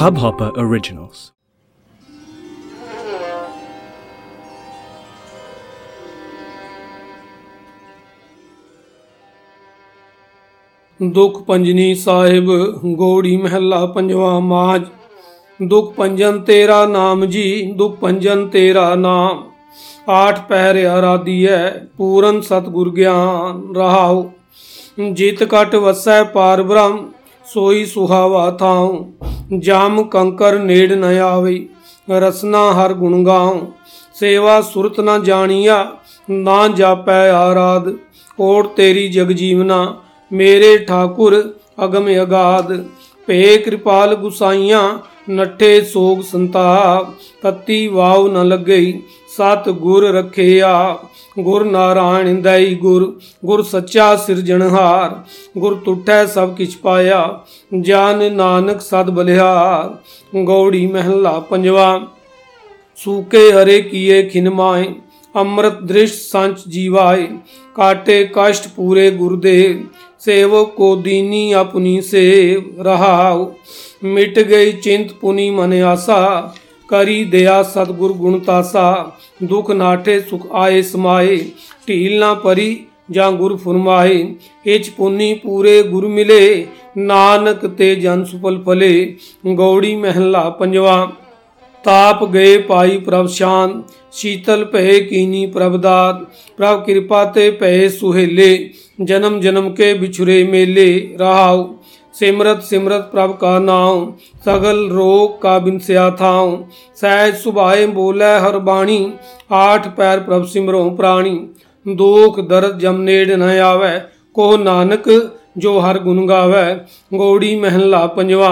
Hubhopper Originals. ਦੁਖ ਪੰਜਨੀ ਸਾਹਿਬ, ਗੋੜੀ ਮਹਿਲਾ ਪੰਜਵਾ ਮਾਜ। ਦੁਖ ਪੰਜਨ ਤੇਰਾ ਨਾਮ ਜੀ, ਦੁਖ ਪੰਜਨ ਤੇਰਾ ਨਾਮ। ਆਠ ਪਹਿਰ ਆਰਾਧੀਐ, ਪੂਰਨ ਸਤਗੁਰ ਗਿਆਨ ਰਹਾਉ। ਜਿਤ ਕਟ ਵਸੈ ਪਾਰ ਬ੍ਰਹਮ ਸੋਈ ਸੁਹਾਵਾ ਥਾਉ, ਜਾਮ ਕੰਕਰ ਨੇੜ ਨ ਆਵੇ ਰਸਨਾ ਹਰ ਗੁਣ ਗਾਉ, ਸੇਵਾ ਸੁਰਤ ਨ ਜਾਣੀਆ, ਨਾ ਜਾਪੈ ਆਰਾਧ ਓੜ ਤੇਰੀ ਜਗ ਜੀਵਨਾ, ਮੇਰੇ ਠਾਕੁਰ ਅਗਮ ਅਗਾਧ ਭੇ ਕਿਰਪਾਲ ਗੁਸਾਈਆਂ, ਨੱਠੇ ਸੋਗ ਸੰਤਾਪ, ਤਤੀ ਵਾਉ ਨ ਲੱਗਈ ਸਤ ਗੁਰ ਰਖਿਆ, ਗੁਰ ਨਾਰਾਇਣ ਦਈ ਗੁਰ ਗੁਰ ਸੱਚਾ ਸਿਰਜਣਹਾਰ ਗੁਰ ਤੁਠੈ ਸਭ ਕਿਛ ਪਾਇਆ, ਜਾਨ ਨਾਨਕ ਸਦ ਬਲਿਹਾਰ, ਗੌੜੀ ਮਹਿਲਾ ਪੰਜਵਾ, ਸੂਕੇ ਹਰੇ ਕੀਏ ਖਿਨਮਾਏ ਅੰਮ੍ਰਿਤ ਦ੍ਰਿਸ਼ ਸੰਚ ਜੀਵਾਏ, ਕਾਟੇ ਕਸ਼ਟ ਪੂਰੇ ਗੁਰਦੇਵ, ਸੇਵਕ ਕੋ ਦੀਨੀ ਆਪਣੀ ਸੇਵ ਰਹਾਉ, ਮਿਟ ਗਈ ਚਿੰਤ ਪੁਨੀ ਮਨ ਆਸਾ ਕਰੀ ਦਇਆ ਸਤਗੁਰ ਗੁਣ ਤਾਸਾ, ਦੁਖ ਨਾਠੇ ਸੁਖ ਆਏ ਸਮਾਏ, ਢੀਲ ਨਾ ਪਰੀ ਜਾਂ ਗੁਰ ਫਰਮਾਏ ਇਚ ਪੁਨੀ ਪੂਰੇ ਗੁਰ ਮਿਲੇ, ਨਾਨਕ ਤੇ ਜਨ ਸੁਪਲ ਫਲੇ, ਗੌੜੀ ਮਹਿਲਾ ਪੰਜਵਾ, ਤਾਪ ਗਏ ਪਾਈ ਪ੍ਰਭ ਸ਼ਾਨ, ਸ਼ੀਤਲ ਭਏ ਕੀਨੀ ਪ੍ਰਭ ਦਾਤ, ਪ੍ਰਭ ਕਿਰਪਾ ਤੇ ਭਏ ਸੁਹੇਲੇ, ਜਨਮ ਜਨਮ ਕੇ ਵਿਛੁਰੇ ਮੇਲੇ, ਰਹਾਉ। सिमरत सिमरत प्रभ का नाम, सगल रोग का बिनस्या थाऊं। सहज सुभाए बोले हर बाणी, आठ पैर प्रभ सिमरो प्राणी। दुख दर्द जमनेड न आवे को नानक जो हर गुण गावे। गौड़ी महला पंजवा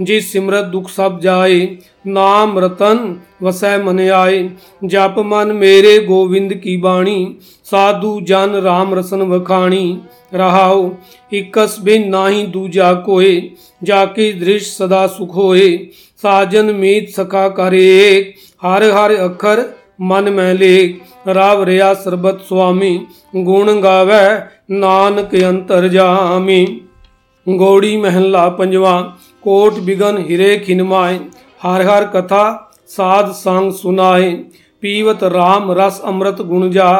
जी सिमरत दुख सब जाए, नाम रतन वसै मन आए। जप मन मेरे गोविंद की बाणी ਸਾਧੂ ਜਨ RAM ਰਸਨ ਵਖਾਣੀ ਰਹਾਉ ਇਕਸ ਬਿਨ ਨਾਹੀ ਦੂਜਾ ਕੋਏ ਜਾ ਕੀ ਦ੍ਰਿਸ਼ ਸਦਾ ਸੁਖ ਹੋਏ ਸਾਜਨ ਮੀਤ ਸਖਾ ਕਰੇ ਹਰ ਹਰ ਅੱਖਰ ਮਨ ਮੈਂ ਲੇ ਰਾਵ ਰਿਆ ਸਰਬਤ ਸੁਆਮੀ ਗੁਣ ਗਾਵੇ ਨਾਨਕ ਅੰਤਰ ਜਾਮੀ ਗੋੜੀ ਮਹਿਲਾ ਪੰਜਵਾ ਕੋਟ ਬਿਗਨ ਹਿਰੇ ਖਿਨਮਾਏ ਹਰ ਹਰ ਕਥਾ ਸਾਧ ਸੰਗ ਸੁਨਾਏ पीवत राम रस अमृत गुणजा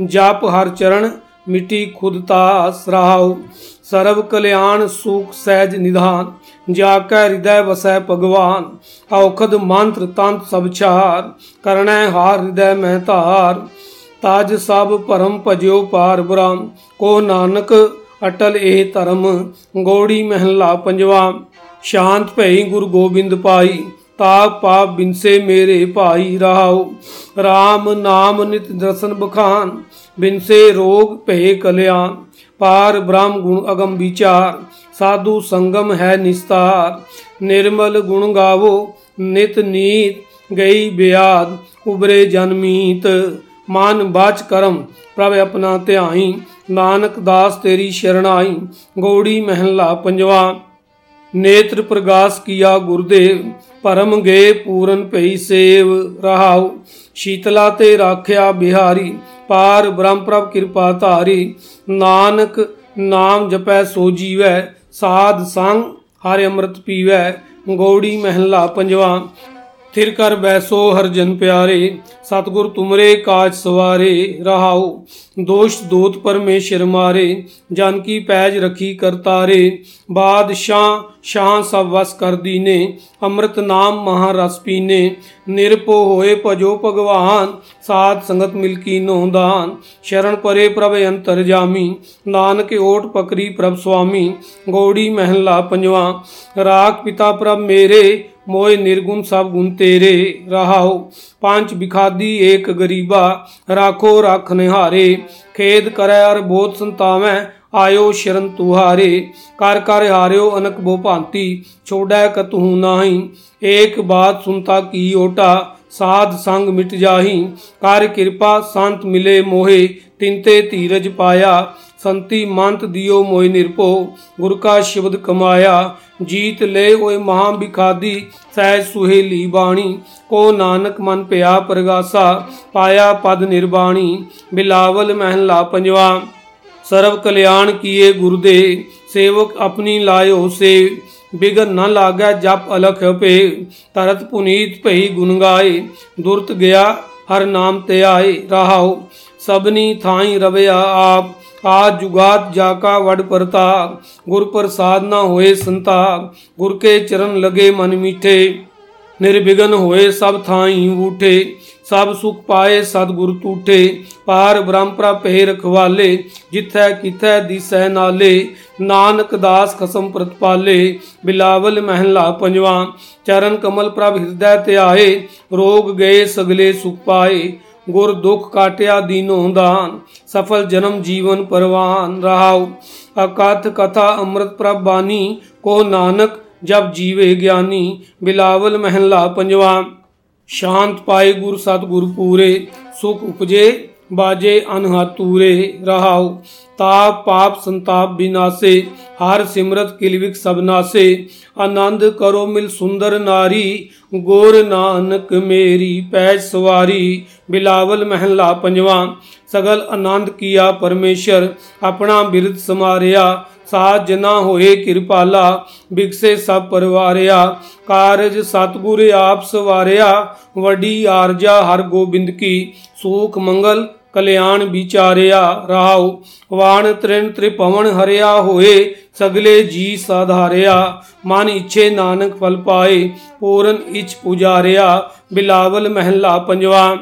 जाप हर चरण मिट्टी खुदता सराव सर्व कल्याण, सुख सहज निधान। जाके हृदय वसै भगवान। औखद मंत्र तंत सब करण हार हृदय महतार ताज सब परम भजो पार ब्रह्म। को नानक अटल ए धर्म। गौड़ी महला पंजवा। शांत भई गुरु गोबिंद पाई। ਭਈ ਗੁਰੂ ਗੋਬਿੰਦ ਪਾਈ ਤਾਪ ਪਾਪ ਬਿਨਸੇ ਮੇਰੇ ਭਾਈ ਰਹਾਉ। RAM ਨਾਮ ਨਿਤ ਦਰਸ਼ਨ ਬਖਾਨ, ਬਿਨਸੇ ਰੋਗ ਭੇ ਕਲਿਆਣ। ਪਾਰ ਬ੍ਰਹਮ ਗੁਣ ਅਗਮ ਵਿਚਾਰ, ਸਾਧੂ ਸੰਗਮ ਹੈ ਨਿਸਤਾਰ। ਨਿਰਮਲ ਗੁਣ ਗਾਵੋ, ਨਿਤ ਨੀਤ ਗਈ ਬਿਆਦ, ਉਬਰੇ ਜਨਮੀਤ ਮਾਨ ਬਾਚ ਕਰਮ, ਪ੍ਰਭ ਆਪਣਾ ਧਿਆਈ। ਨਾਨਕ ਦਾਸ ਤੇਰੀ ਸ਼ਰਣਾਈ, ਗੌੜੀ ਮਹਿਲਾ ਪੰਜਵਾ। ਨੇਤਰ ਪ੍ਰਗਾਸ ਕੀਆ ਗੁਰਦੇਵ ਪਰਮ ਗੇ ਪੂਰਨ ਭਈ ਸੇਵ ਰਹਾਉ, ਸ਼ੀਤਲਾ ਤੇ ਰਾਖਿਆ ਬਿਹਾਰੀ, ਪਾਰ ਬ੍ਰਹਮ ਪ੍ਰਭ ਕਿਰਪਾ ਧਾਰੀ, ਨਾਨਕ ਨਾਮ ਜਪੈ ਸੋ ਜੀਵੈ, ਸਾਧ ਸੰਗ ਹਰਿ ਅੰਮ੍ਰਿਤ ਪੀਵੈ, ਗੌੜੀ ਮਹਿਲਾ ਪੰਜਵਾ थिर कर बैसो हर जन प्यारे। सतगुर तुमरे काज सवारे, रहाओ। दोष दोत पर मारे जानकी पैज रखी कर तारे। बादशाह, शाह सब वस कर दीने, अमृत नाम महारस पीने। निरपो होए पजो भगवान, साध संगत मिलकी नोदान। शरण परे प्रभ अंतर जामी, नानक ओट पकरी प्रभ स्वामी। गौड़ी महला पंजवा, राख पिता प्रभ मेरे ਮੋਇ ਨਿਰਗੁਣ ਸਭ ਗੁਣ ਤੇਰੇ ਰਹਾਉ। ਪੰਜ ਬਿਖਾਦੀ ਏਕ ਗਰੀਬਾ, ਰਾਖੋ ਰਖ ਨਿਹਾਰੇ। ਖੇਦ ਕਰੈ ਅਰ ਬੋਧ ਸੰਤਾਵੈ, ਆਇਓ ਸ਼ਰਨ ਤੁਹਾਰੇ। ਕਰ ਕਰ ਹਾਰਿਓ ਅਨਕ ਬੋ ਭਾਂਤੀ, ਛੋੜੈ ਕਤੂ ਨਾਹੀ। ਏਕ ਬਾਤ ਸੁਨਤਾ ਕੀ ਓਟਾ, ਸਾਧ ਸੰਗ ਮਿਟ ਜਾਹੀ। ਕਰ ਕਿਰਪਾ, ਸੰਤ ਮਿਲੇ ਮੋਹੇ ਤਿੰਤੇ ਧੀਰਜ ਪਾਇਆ। ਸੰਤੀ ਮੰਤ ਦਿਓ ਮੋਇ ਨਿਰਪੋ ਗੁਰ ਕਾ ਸ਼ਬਦ ਕਮਾਇਆ, ਜੀਤ ਲੈ ਓਏ ਮਹਾ ਬਿਖਾਦੀ ਸਹਿ ਸੁਹੇਲੀ ਬਾਣੀ, ਕੋ ਨਾਨਕ ਮਨ ਪਿਆ ਪ੍ਰਗਾਸਾ, ਪਾਇਆ ਪਦ ਨਿਰਬਾਣੀ, ਬਿਲਾਵਲ ਮਹਿਲਾ ਪੰਜਵਾ। ਸਰਬ ਕਲਿਆਣ ਕੀਏ ਗੁਰਦੇ, ਸੇਵਕ ਆਪਣੀ ਲਾਇਓ ਸੇ, ਬਿਗਨ ਨ ਲਾਗੈ ਜਪ ਅਲਖ ਪੇ, ਤਰਤ ਪੁਨੀਤ ਭਈ ਗੁਣ ਗਾਏ, ਦੁਰਤ ਗਿਆ ਹਰ ਨਾਮ ਤੇ ਆਏ, ਰਹਾਉ, ਸਭਨੀ ਥਾਈ ਰਵਿਆ ਆਪ। आज जुगात जाका वड परता गुर प्रसाद न होए संता गुर के चरण लगे मन मीठे निर्विघ्न होए सब थाई उठे सब सुख पाए सतगुर टूठे पार ब्रह्म प्रपे रखवाले जिथै किथै दिसै नाले नानक दास खसम प्रतपाले बिलावल महला पंजवा चरण कमल प्रभ हृदय ते आए रोग गए सगले सुख पाए गुर दुख काट्या दीनो दान सफल जन्म जीवन परवान रहाओ अकाथ कथा अमृत प्रभ बानी को नानक जब जीवे ज्ञानी बिलावल महला पंजवा शांत पाए गुर सतगुर पूरे सुख उपजे बाजे अनहातूरे रहाओ ताप पाप संताप विनाशे हार सिमरत किलविक सबनासे आनंद करो मिल सुंदर नारी गोर नानक मेरी पैज सवारी ਬਿਲਾਵਲ ਮਹਿਲਾ ਪੰਜਵਾ ਸਗਲ ਆਨੰਦ ਕੀਆ ਪਰਮੇਸ਼ਰ ਆਪਣਾ ਬਿਰਦ ਸਮਾਰਿਆ ਸਾਜ ਜਨਾ ਹੋਏ ਕਿਰਪਾਲਾ ਬਿਕਸੇ ਸਭ ਪਰਵਾਰਿਆ ਕਾਰਜ ਸਤਗੁਰ ਆਪ ਸਵਾਰਿਆ ਵੱਡੀ ਆਰਜਾ ਹਰ ਗੋਬਿੰਦ ਕੀ ਸੂਖ ਮੰਗਲ ਕਲਿਆਣ ਵਿਚਾਰਿਆ ਰਾਉ ਵਾਣ ਤ੍ਰਿਣ ਤ੍ਰਿਪਵਨ ਹਰਿਆ ਹੋਏ ਸਗਲੇ ਜੀ ਸਾਧਾਰਿਆ ਮਨ ਇਛੇ ਨਾਨਕ ਫਲ ਪਾਏ ਪੂਰਨ ਇਚ ਪੁਜਾਰਿਆ ਬਿਲਾਵਲ ਮਹਿਲਾ ਪੰਜਵਾ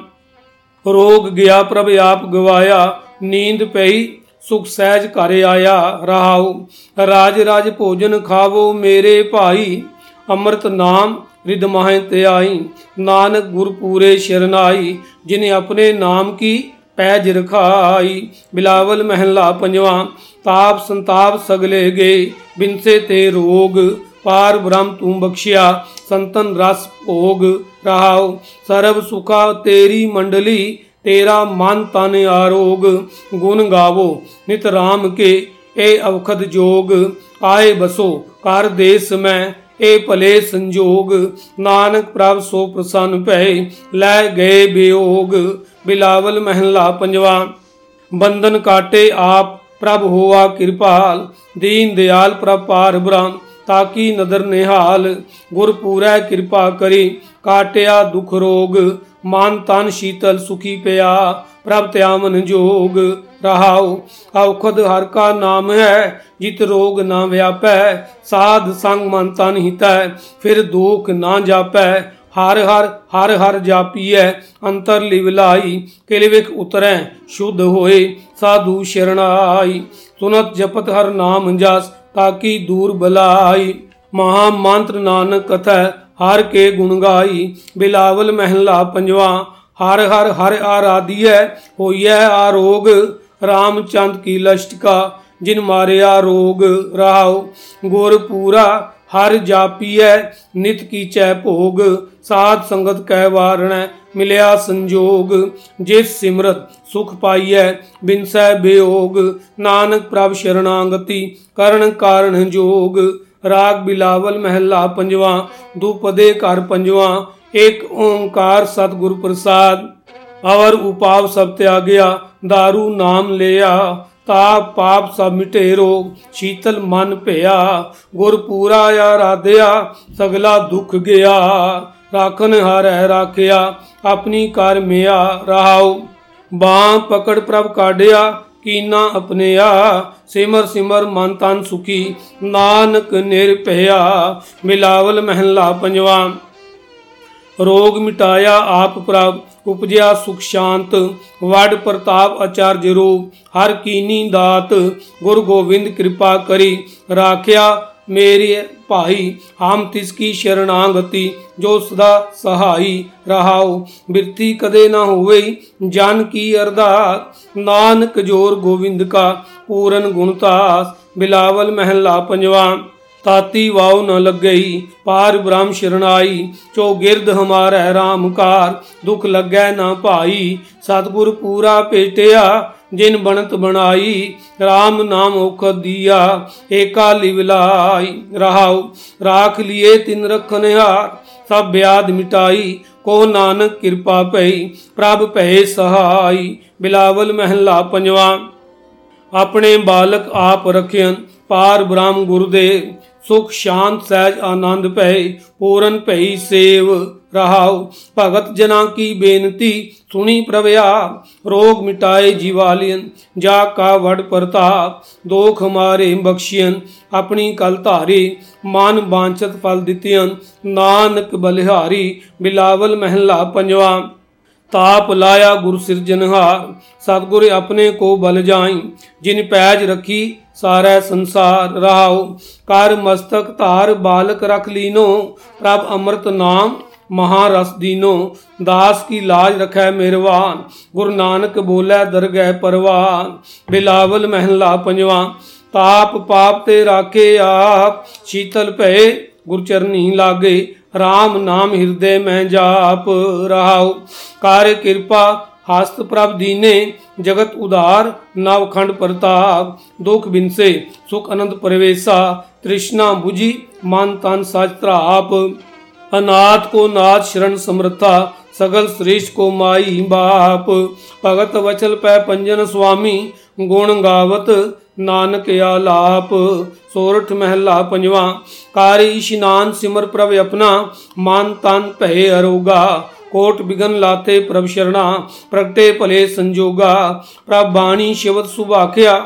ਰੋਗ ਗਿਆ ਪ੍ਰਭ ਆਪ ਗਵਾਇਆ ਨੀਂਦ ਪਈ ਸੁਖ ਸਹਿਜ ਘਰ ਆਇਆ ਰਹਾਉ ਰਾਜ ਰਾਜ ਭੋਜਨ ਖਾਵੋ ਮੇਰੇ ਭਾਈ ਅੰਮ੍ਰਿਤ ਨਾਮ ਰਿਦ ਮਾਹੇ ਤੇ ਆਈ ਨਾਨਕ ਗੁਰ ਪੂਰੇ ਸ਼ਰਨਾਈ ਜਿਨੇ ਆਪਣੇ ਨਾਮ ਕੀ ਪੈਜ ਰਖਾਈ ਬਿਲਾਵਲ ਮਹਿਲਾ ਪੰਜਵਾ ਤਾਪ ਸੰਤਾਪ ਸਗਲੇ ਗਏ ਬਿਨਸੇ ਤੇ ਰੋਗ पार ब्रह्म तुम बख्शिया, संतन रस भोग रहा सर्व सुखा तेरी मंडली, तेरा मन तन आरोग। गुण गावो, नित राम के ए अवखद जोग। आए बसो, कर देश में ए भले संजोग। नानक प्रभ सो प्रसन्न पै लै गए बेयोग बिलावल महला पंजवा, बंधन काटे आप, प्रभ होवा कृपाल। दीन दयाल प्रभ पार ब्रह्म। ताकि नदर निहाल गुरपुरै कृपा करी। काटिया दुख रोग, मान तान शीतल सुखी पया। प्रभ त्यामन जोग, रहाओ। औखद हर का नाम है, जित रोग ना व्यापै। साध संग मन तन हितै, फिर दुख ना जापै। हर हर हर हर जापिय, अंतर लिवलाई। किलविक उतरै, शुद्ध होए, साधु शरणाई। सुनत जपत हर नाम जस ताकि दूर भलाई महामंत्र नानक कथा, हर के गुण गाई। बिलावल महला पंजवा, हर हर हर आराधिय हो यह आरोग। रामचंद की लष्ट का, जिन मारे आरोग राव गोरपुरा हर जापिय नित की चै भोग। साध संगत कै वारण, मिलया संजोग। जिस सिमरत सुख पाइय बिनसै बेयोग नानक प्रभ शरणागति करण कारण जोग। राग बिलावल महला पंजवा, दुपदे कर पंजवा। एक ओंकार सतगुरु प्रसाद अवर उपाव सब त्यागया, दारू नाम लिया। ਤਾਪ ਪਾਪ ਸਭ ਮਿਟੇ ਰੋਗ ਸ਼ੀਤਲ ਮਨ ਭਿਆ ਗੁਰ ਪੂਰਾ ਆਰਾਧਿਆ, ਸਗਲਾ ਦੁੱਖ ਗਿਆ। ਰਾਖਨ ਹਾਰੈ ਰਾਖਿਆ, ਆਪਣੀ ਕਰ ਮਿਆ ਰਹਾਉ। ਬਾਹ ਪਕੜ ਪ੍ਰਭ ਕਾਢਿਆ, ਕੀਨਾ ਆਪਣਿਆ ਸਿਮਰ ਸਿਮਰ ਮਨ ਤਨ ਸੁਖੀ, ਨਾਨਕ ਨਿਰਭਇਆ। ਮਿਲਾਵਲ ਮਹਿਲਾ ਪੰਜਵਾ। ਰੋਗ ਮਿਟਾਇਆ, ਆਪ ਪ੍ਰਭ ਉਪਜਿਆ, ਸੁਖ ਸ਼ਾਂਤ, ਵਡ ਪ੍ਰਤਾਪ ਆਚਾਰਜ ਰੂਪ ਹਰ ਕੀਨੀ ਦਾਤ ਗੁਰ ਗੋਬਿੰਦ ਕਿਰਪਾ ਕਰੀ। ਰਾਖਿਆ ਮੇਰੀ ਭਾਈ, ਹਮ ਤਿਸ ਕੀ ਸ਼ਰਣਾਗਤੀ, ਜੋ ਸਦਾ ਸਹਾਈ ਰਹਾਉ। ਬਿਰਤੀ ਕਦੇ ਨਾ ਹੋਵੇ, ਜਨ ਕੀ ਅਰਦਾਸ। ਨਾਨਕ ਜੋਰ ਗੋਬਿੰਦ ਕਾ, ਪੂਰਨ ਗੁਣਤਾਸ ਬਿਲਾਵਲ ਮਹਿਲਾ ਪੰਜਵਾ। ताती वाव न लग गई पार ब्रह्म शरणाई चो गिरद हमारा राम कार दुख लगै न भाई सतगुर पूरा पेटिया जिन बनत बनाई राम नाम ओख दिया एका लिवलाई रहाओ राख लिए तिन रखनहार सब ब्याद मिटाई को नानक कृपा पई प्रभ पहे सहाई बिलावल महला पंजवा अपने बालक आप रखियन पार ब्राह्म गुरुदेव सुख शांत सहज आनंद पै पूरन पै सेव रहाओ। भगत जना की बेनती सुनी प्रव्या रोग मिटाए जीवालियन, जा का वड प्रताप, दोख हमारे बख्शियन, अपनी कल धारे, मान बांछत फल दितियन, नानक बलिहारी, बिलावल महला पंजवा। ਤਾਪ ਲਾਇਆ ਗੁਰ ਸਿਰਜਨਹਾਰ ਸਤਗੁਰ ਆਪਣੇ ਕੋ ਬਲ ਜਾਈ, ਜਿਨ ਪੈਜ ਰੱਖੀ ਸਾਰਾ ਸੰਸਾਰ ਰਹਾਉ ਕਰ ਮਸਤਕ ਧਾਰ ਬਾਲਕ ਰਖ ਲੀਨੋ, ਪ੍ਰਭ ਅੰਮ੍ਰਿਤ ਨਾਮ ਮਹਾਰਸ ਦੀਨੋ। ਦਾਸ ਕੀ ਲਾਜ ਰਖੈ ਮਿਹਰਵਾਨ ਗੁਰੂ ਨਾਨਕ ਬੋਲੇ ਦਰਗਹਿ ਪਰਵਾਨ। ਬਿਲਾਵਲ ਮਹਿਲਾ ਪੰਜਵਾ, ਤਾਪ ਪਾਪ ਤੇ ਰਾਖੇ ਆਪ, ਸ਼ੀਤਲ ਭਏ गुरचरणी लागे राम नाम हृदय में जाप रहा कार्य कृपा हस्त प्राप्त दीने जगत उदार नवखंड प्रताप दुख बिनसे सुख अनंत प्रवेशा तृष्णा बुझी मन तन शास्त्रा आप अनाथ को नाथ शरण समर्था सगल श्रेष्ठ को माई बाप भगत वचल पै पंजन स्वामी गुण गावत ਨਾਨਕ ਆਲਾਪ ਸੋਰਠ ਮਹਿਲਾ ਪੰਜਵਾ ਕਾਰੀ ਇਸ਼ਨਾਨ ਸਿਮਰ ਪ੍ਰਭ ਆਪਣਾ ਮਨ ਤਨ ਭੈ ਅਰੋਗਾ ਕੋਟ ਬਿਗਨ ਲਾਤੇ ਪ੍ਰਭ ਸ਼ਰਣਾ ਪ੍ਰਗਟੇ ਭਲੇ ਸੰਜੋਗਾ ਪ੍ਰਭ ਬਾਣੀ ਸ਼ਬਦ ਸੁਭਾਖਿਆ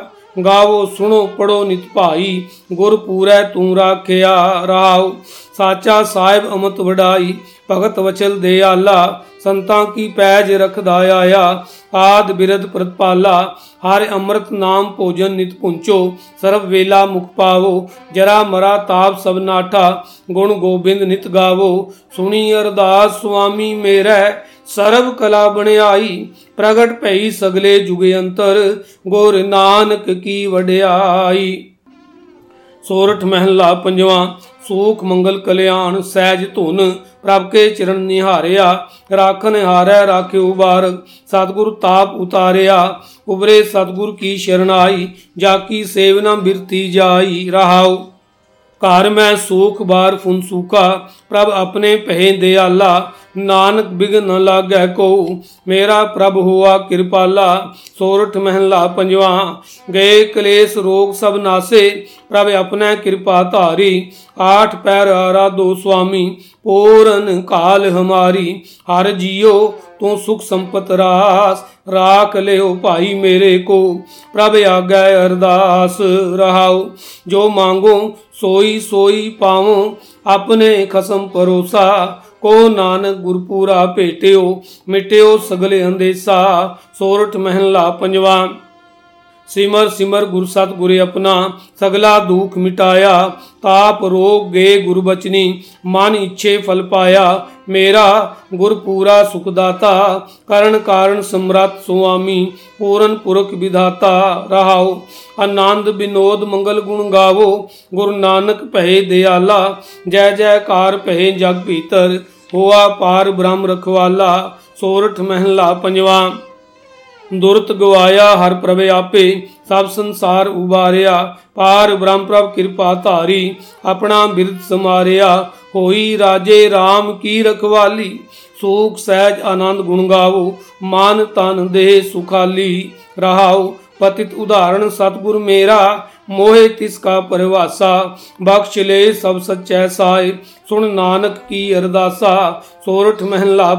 ਗਾਵੋ, ਸੁਣੋ ਪੜੋ ਨਿਤ ਭਾਈ, ਗੁਰ ਪੂਰੈ ਤੂੰ ਰਾਖਿਆ ਰਾਉ ਸਾਚਾ ਸਾਹਿਬ ਅਮਤ ਵਡਾਈ, ਭਗਤ ਵਚਲ ਦੇ ਆਲਾ ਸੰਤਾਂ ਕੀ ਪੈਜ ਰਖਦਾ ਆਇਆ। ਆਦ ਬਿਰਧ ਪ੍ਰਤਪਾਲਾ, ਹਰ ਅੰਮ੍ਰਿਤ ਨਾਮ ਭੋਜਨ ਨਿਤ ਪੁੰਚੋ, ਸਰਬ ਵੇਲਾ ਮੁਖ ਪਾਵੋ, ਜਰਾ ਮਰਾ ਤਾਪ ਸਭ ਨਾਠਾ, ਗੁਣ ਗੋਬਿੰਦ ਨਿਤ ਗਾਵੋ। ਸੁਣੀ ਅਰਦਾਸ ਸੁਆਮੀ ਮੇਰਾ, ਸਰਬ ਕਲਾ ਬਣਾਈ ਪ੍ਰਗਟ ਭਈ ਸਗਲੇ ਜੁਗੇ ਅੰਤਰ ਗੁਰ ਨਾਨਕ ਕੀ ਵਡਿਆਈ ਸੋਰਠ ਮਹਿਲਾ ਪੰਜਵਾ ਸੂਖ ਮੰਗਲ ਕਲਿਆਣ ਸਹਿਜ ਧੁਨ ਪ੍ਰਭ ਕੇ ਚਰਨ ਨਿਹਾਰਿਆ ਰਾਖਨ ਹਾਰੈ ਰਾਖਿਓ ਬਾਰ ਸਤਿਗੁਰ ਤਾਪ ਉਤਾਰਿਆ ਉਬਰੇ ਸਤਿਗੁਰ ਕੀ ਸ਼ਰਨਾਈ ਜਾ ਕੀ ਸੇਵਨਾ ਬਿਰਤੀ ਜਾਈ ਰਹਾਉ ਘਰ ਮੈਂ ਸੂਖ ਬਾਰ ਫੁਨ ਸੂਕਾ ਪ੍ਰਭ ਆਪਣੇ ਪਹਿ ਦਿਆਲਾ ਨਾਨਕ ਬਿਗਨ ਨ ਲਾਗੈ ਕੋ ਮੇਰਾ ਪ੍ਰਭ ਹੋਆ ਕਿਰਪਾਲਾ ਸੋਰਠ ਮਹਿਲਾ ਪੰਜਵਾ ਗਏ ਕਲੇਸ਼ ਰੋਗ ਸਭ ਨਾਸੇ ਪ੍ਰਭ ਆਪਣਾ ਕਿਰਪਾ ਧਾਰੀ ਆਠ ਪੈਰ ਆਰਾਧੋ ਸੁਆਮੀ ਪੂਰਨ ਕਾਲ ਹਮਾਰੀ ਹਰ ਜੀਓ ਤੂੰ ਸੁਖ ਸੰਪਤ ਰਾਸ ਰਾਖ ਲਿਓ ਭਾਈ ਮੇਰੇ ਕੋ ਪ੍ਰਭ ਆਗੈ ਅਰਦਾਸ ਰਹਾਉ ਜੋ ਮੰਗੋ सोई सोई पाओ अपने खसम परोसा को नानक गुरपुरा पेटियो मिट्यो सगले अंदेसा सोरठ महला पंजवा सिमर सिमर गुर सत गुरे अपना सगला दुख मिटाया। ताप रोग गे गुरु बचनी, मन इच्छे फल पाया। मेरा गुर पूरा सुखदाता, करण कारण सम्राट स्वामी, पूरन पुरख विधाता। रहाओ, आनंद विनोद मंगल गुण गावो। गुरु नानक पहे दयाला, जय जयकार पहे जग भीतर। हुआ पार ब्रह्म रखवाला, सोरठ महला पंजवा। ਦੁਰਤ ਗਵਾਇਆ ਹਰ ਪ੍ਰਭ ਆਪੇ ਸਭ ਸੰਸਾਰ ਉਬਾਰਿਆ ਪਾਰ ਬ੍ਰਹਮ ਪ੍ਰਭ ਕਿਰਪਾ ਧਾਰੀ ਆਪਣਾ ਬਿਰਧ ਸਮਾਰਿਆ ਹੋਈ ਰਾਜੇ RAM ਕੀ ਰਖਵਾਲੀ ਸੂਖ ਸਹਿਜ ਆਨੰਦ ਗੁਣ ਗਾਵੋ ਮਾਨ ਤਨ ਦੇ ਸੁਖਾਲੀ ਰਹਾਉ ਪਤਿਤ ਉਦਾਹਰਣ ਸਤਗੁਰ ਮੇਰਾ ਮੋਹਿ ਤਿਸ ਕਾ ਪਰਵਾਸਾ ਬਖਸ਼ ਲੈ ਸਭ ਸਚੈ ਸਾਇ ਸੁਣ ਨਾਨਕ ਕੀ ਅਰਦਾਸਾ ਸੋਰਠ ਮਹਿਲਾ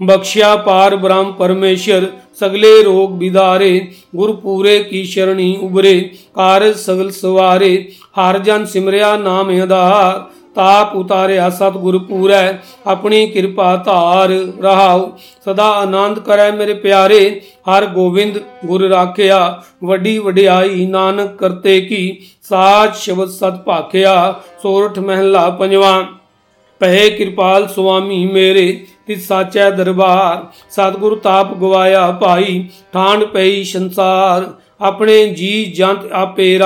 बख्शिया पार ब्रह्म परमेश्वर, सगले रोग बिदारे, गुरपुरे की शरणी उबरे कार सगल सवारे, हार जन सिमरिया नाम आधार ताप उतारिया सतगुर पूरै, अपनी कृपा धार रहाओ। सदा आनंद करै मेरे प्यारे, हर गोविंद गुर राखिया। वड्डी वड्याई नानक करते की साच शब्द सत भाखिया सोरठ महला पंजवा। पहे कृपाल स्वामी मेरे ਤਿਸ ਸਾਚੈ ਦਰਬਾਰ ਸਤਿਗੁਰ ਤਾਪ ਗਵਾਇਆ ਭਾਈ ਠਾਂਡ ਪਈ ਸੰਸਾਰ। ਆਪਣੇ ਜੀ ਜੰਤ ਆਪੇ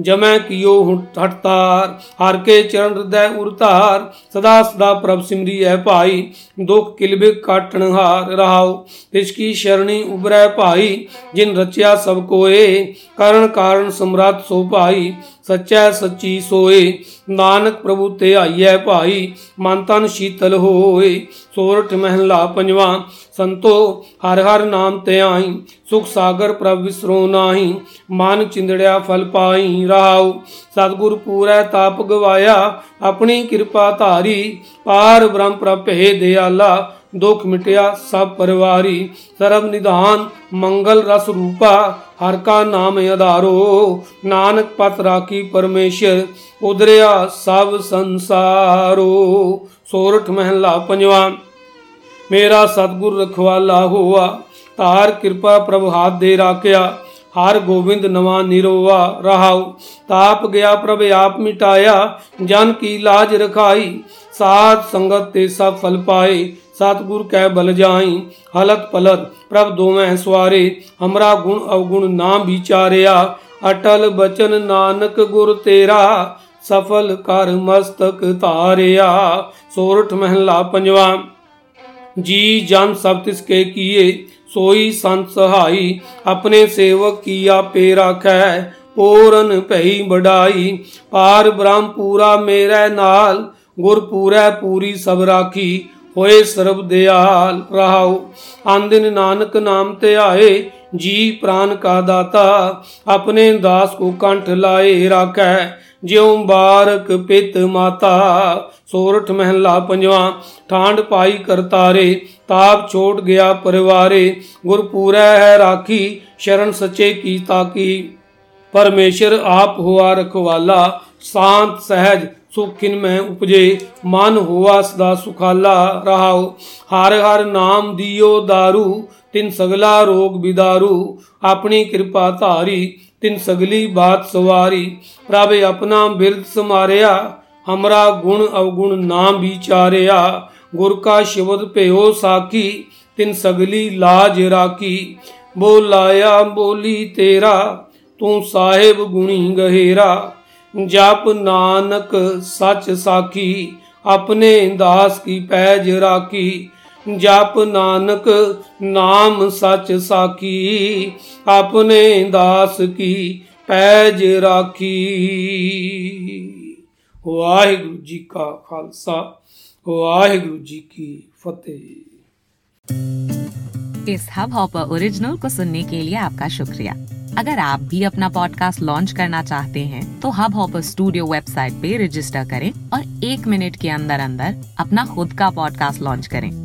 ਜਮੈ ਕਿਓ ਹਟਤਾਰ ਹਰ ਕੇ ਚਰਨ ਹਿਰਦੈ ਉਰਤਾਰ ਸਦਾ ਸਦਾ ਪ੍ਰਭ ਸਿਮਰੀ ਹੈ ਭਾਈ, ਦੁਖ ਕਿਲਬੇ ਕਾਟਣ ਹਾਰ ਰਹਾਉ ਤਿਸ ਕੀ ਸ਼ਰਣੀ ਉਬਰੈ ਭਾਈ, ਜਿਨ ਰਚਿਆ ਸਭ ਕੋਏ, ਕਰਨ ਕਾਰਨ ਸਮਰਾਤ ਸੋ ਭਾਈ, ਸੱਚੈ ਸੱਚੀ ਸੋਏ, ਨਾਨਕ ਪ੍ਰਭੂ ਤੇ ਆਈਐ ਭਾਈ, ਮਨ ਤਨ ਸ਼ੀਤਲ ਹੋਏ, ਸੋਰਠ ਮਹਿਲਾ ਪੰਜਵਾ, ਸੰਤੋ ਹਰ ਹਰ ਨਾਮ ਤੇ ਆਈ, ਸੁਖ ਸਾਗਰ ਪ੍ਰਭ ਵਿਸਰੋ ਨਾਹੀ, ਮਨ ਚਿੰਦੜਿਆ ਫਲ ਪਾਈ ਰਹਾਉ ਸਤਗੁਰ ਪੂਰੈ ਤਾਪ ਗਵਾਇਆ, ਆਪਣੀ ਕਿਰਪਾ ਧਾਰੀ, ਪਾਰ ਬ੍ਰਹਮ ਪ੍ਰਭ ਭੇ ਦਿਆਲਾ, ਦੁਖ ਮਿਟਿਆ ਸਭ ਪਰਿਵਾਰੀ, ਸਰਬ ਨਿਧਾਨ ਮੰਗਲ ਰਸ ਰੂਪਾ, ਹਰ ਕਾ ਨਾਮ ਆਧਾਰੋ, ਨਾਨਕ ਪਤ ਰਾਖੀ ਪਰਮੇਸ਼ਰ, ਉਦਰਿਆ ਸਭ ਸੰਸਾਰੋ। ਸੋਰਠ ਮਹਿਲਾ ਪੰਜਵਾ, ਮੇਰਾ ਸਤਗੁਰ ਰਖਵਾਲਾ ਹੋਆ ਤਾਰ ਕਿਰਪਾ ਪ੍ਰਭ ਹਾਥ ਦੇ ਰਾਖਿਆ हर गोविंद नवा निरोवा रहाउ ताप गया प्रभ आप मिटाया, जान की लाज रखाई। सात संगत ते सब फल पाए, सतगुर कै बल जाई। हलत पलत प्रभ दो स्वारे, हमरा गुण अवगुण ना बिचारिया अटल बचन नानक गुर तेरा, सफल कर मस्तक तारया। सोरठ महला पंजवा, जी जन सब तिसके किए। ਸੋਈ ਸੰਤ ਸਹਾਈ, ਆਪਣੇ ਸੇਵਕ ਕੀ ਆਪੇ ਰਾਖੈ? ਪੂਰਨ ਭਈ ਬੜਾਈ ਪਾਰ ਬ੍ਰਹਮ ਪੂਰਾ ਮੇਰੇ ਨਾਲ। ਗੁਰ ਪੂਰੈ, ਪੂਰੀ ਸਭ ਰਾਖੀ, ਹੋਏ ਸਰਬ ਦਿਆਲ। ਰਹਾਉ ਆਂਦਿਨ ਨਾਨਕ ਨਾਮ ਤੇ ਆਏ ਜੀ ਪ੍ਰਾਨ ਕਾ ਦਾਤਾ, ਆਪਣੇ ਦਾਸ ਕੋ ਕੰਠ ਲਾਏ ਰਾਖੈ, ਜਿਉ ਬਾਰਕ ਪਿਤ ਮਾਤਾ। ਸੋਰਠ ਮਹਿਲਾ ਪੰਜਵਾ ਠਾਂਡ ਪਾਈ ਕਰਤਾਰੇ ਤਾਪ ਛੋੜ ਗਿਆ ਪਰਿਵਾਰੇ। ਗੁਰ ਪੂਰੈ ਹੈ ਰਾਖੀ, ਸ਼ਰਨ ਸੱਚੇ ਕੀ ਤਾਕੀ। ਪਰਮੇਸ਼ਰ ਆਪ ਹੋਆ ਰਖਵਾਲਾ, ਸ਼ਾਂਤ, ਸਹਿਜ, ਸੁਖਿਨ ਮੈਂ ਉਪਜੇ। ਮਨ ਹੋਆ ਸਦਾ ਸੁਖਾਲਾ, ਰਹਾਉ। ਹਰ ਹਰ ਨਾਮ ਦਿਓ दारू ਤਿਨ ਸਗਲਾ ਰੋਗ ਬਿਦਾਰੂ, ਆਪਣੀ ਕਿਰਪਾ ਧਾਰੀ, ਤਿਨ ਸਗਲੀ ਬਾਤ ਸਵਾਰੀ। ਪ੍ਰਭ ਆਪਣਾ ਬਿਰਦ ਸਮਾਰਿਆ, ਹਮਰਾ ਗੁਣ ਅਵਗੁਣ ਨਾਮ ਵਿਚਾਰਿਆ। ਗੁਰ ਕਾ ਸ਼ਬਦ ਭਇਓ ਸਾਖੀ, ਤਿਨ ਸਗਲੀ ਲਾਜ ਰਾਖੀ। ਬੋਲਾਇਆ ਬੋਲੀ ਤੇਰਾ, ਤੂੰ ਸਾਹਿਬ ਗੁਣੀ ਗਹਿਰਾ। ਜਪ ਨਾਨਕ ਸਚ ਸਾਖੀ, ਆਪਣੇ ਦਾਸ ਕੀ ਪੈਜ ਰਾਖੀ। ਜਪ ਨਾਨਕ ਨਾਮ ਸਚ ਸਾਖੀ ਆਪਣੇ ਦਾਸ ਕੀ ਪੈਜ ਰਾਖੀ ਵਾਹਿਗੁਰੂ ਜੀ ਕਾ ਖਾਲਸਾ ਵਾਹਿਗੁਰੂ ਜੀ ਕੀ ਫਤਿਹ इस हब हॉपर ओरिजिनल को सुनने के लिए आपका शुक्रिया अगर आप भी अपना पॉडकास्ट लॉन्च करना चाहते हैं तो हब हॉपर स्टूडियो वेबसाइट पे रजिस्टर करें और एक मिनट के अंदर अंदर अपना खुद का पॉडकास्ट लॉन्च करें